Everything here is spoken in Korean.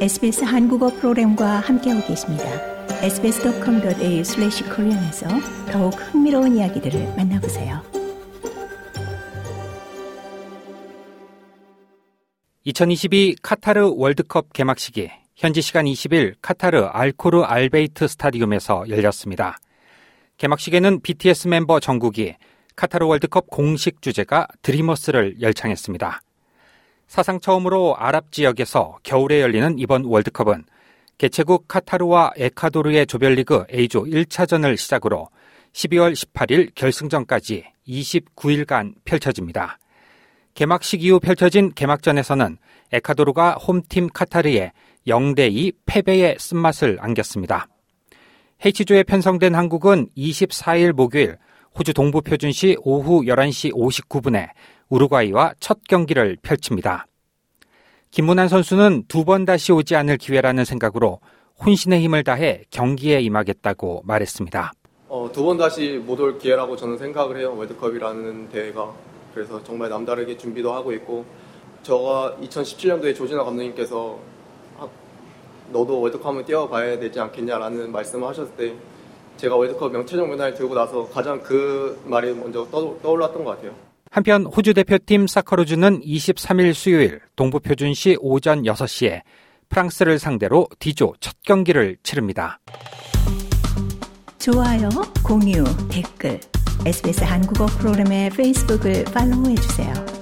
SBS 한국어 프로그램과 함께하고 계십니다. sbs.com.au/korean에서 더욱 흥미로운 이야기들을 만나보세요. 2022 카타르 월드컵 개막식이 현지 시간 20일 카타르 알코르 알베이트 스타디움에서 열렸습니다. 개막식에는 BTS 멤버 정국이 카타르 월드컵 공식 주제가 드리머스를 열창했습니다. 사상 처음으로 아랍 지역에서 겨울에 열리는 이번 월드컵은 개최국 카타르와 에콰도르의 조별리그 A조 1차전을 시작으로 12월 18일 결승전까지 29일간 펼쳐집니다. 개막식 이후 펼쳐진 개막전에서는 에콰도르가 홈팀 카타르에 0대2 패배의 쓴맛을 안겼습니다. H조에 편성된 한국은 24일 목요일 호주 동부 표준시 오후 11시 59분에 우루과이와 첫 경기를 펼칩니다. 김문환 선수는 두 번 다시 오지 않을 기회라는 생각으로 혼신의 힘을 다해 경기에 임하겠다고 말했습니다. 어, 두 번 다시 못 올 기회라고 저는 생각을 해요. 월드컵이라는 대회가. 그래서 정말 남다르게 준비도 하고 있고 저가 2017년도에 조진아 감독님께서 아, 너도 월드컵 한번 뛰어봐야 되지 않겠냐라는 말씀을 하셨을 때 제가 월드컵 명체적 메달을 들고 나서 가장 그 말이 먼저 떠올랐던 것 같아요. 한편 호주 대표팀 사커로즈는 23일 수요일 동부표준시 오전 6시에 프랑스를 상대로 D조 첫 경기를 치릅니다. 좋아요, 공유, 댓글, SBS 한국어 프로그램의 페이스북을 팔로우해 주세요.